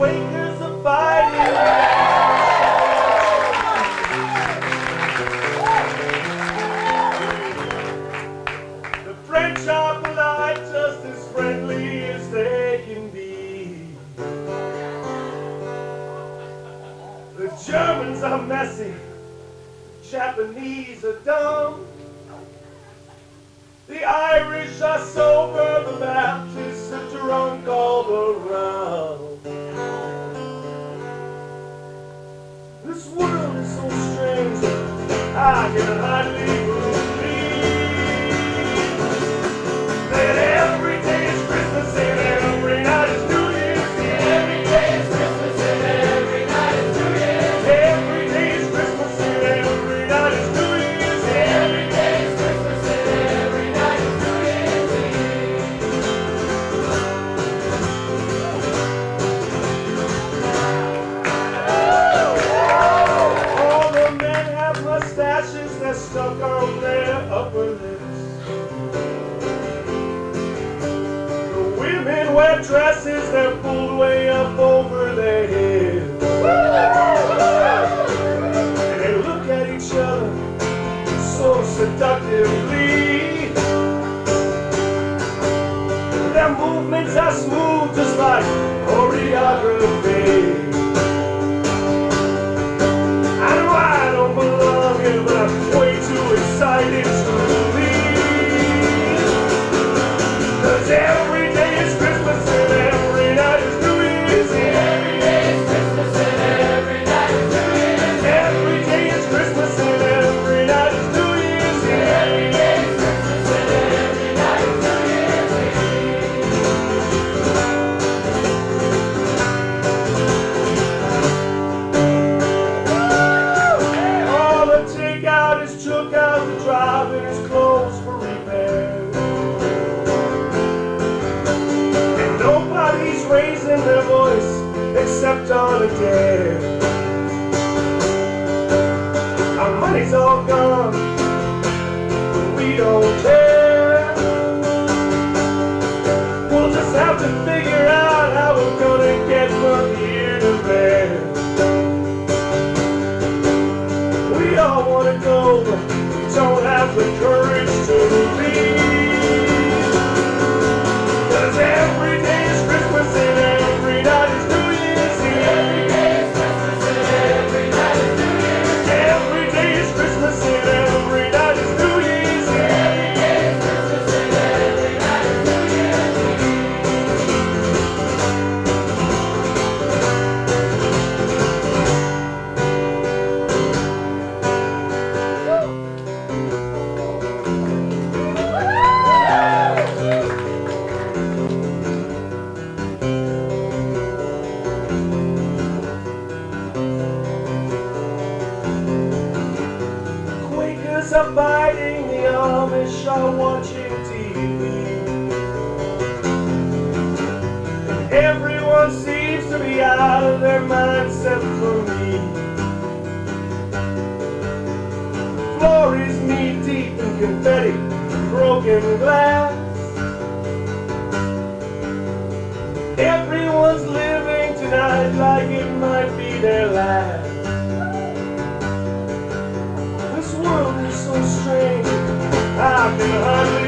Quakers are fighting. The French are polite, just as friendly as they can be. The Germans are messy, Japanese are dumb. The Irish are sober, the Baptists are drunk I mustaches that stuck on their upper lips. The women wear dresses that pulled way up over their heads. And they look at each other so seductively. Their movements are smooth just like choreography. Our money's all gone, but we don't care. We'll just have to figure out how we're gonna get from here to there. We all wanna go, but we don't have the courage are the Amish are watching TV. Everyone seems to be out of their mind except for me. Floor is knee deep in confetti, broken glass. Everyone's living tonight like it might be their last. This